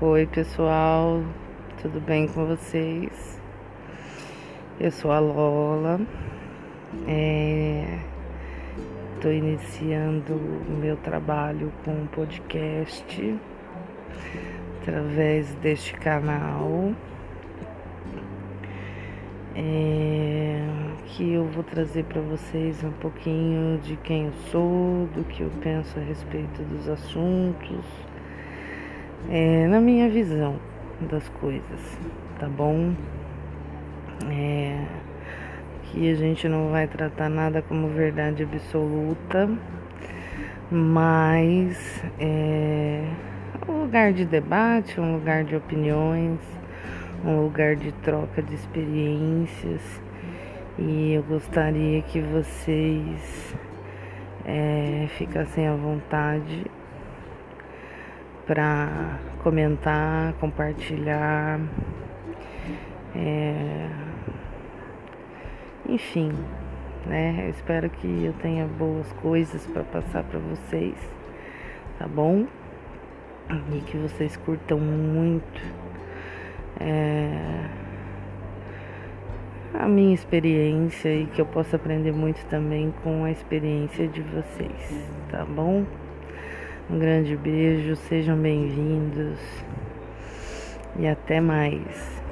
Oi, pessoal, tudo bem com vocês? Eu sou a Lola, estou é, iniciando o meu trabalho com um podcast através deste canal. É, que eu vou trazer para vocês um pouquinho de quem eu sou, do que eu penso a respeito dos assuntos é, na minha visão das coisas, tá bom? É, que a gente não vai tratar nada como verdade absoluta, mas é um lugar de debate, um lugar de opiniões, um lugar de troca de experiências e eu gostaria que vocês é, ficassem à vontade para comentar, compartilhar. É, enfim, né? Eu espero que eu tenha boas coisas para passar para vocês, tá bom? E que vocês curtam muito é, a minha experiência e que eu possa aprender muito também com a experiência de vocês, tá bom? Um grande beijo, sejam bem-vindos e até mais.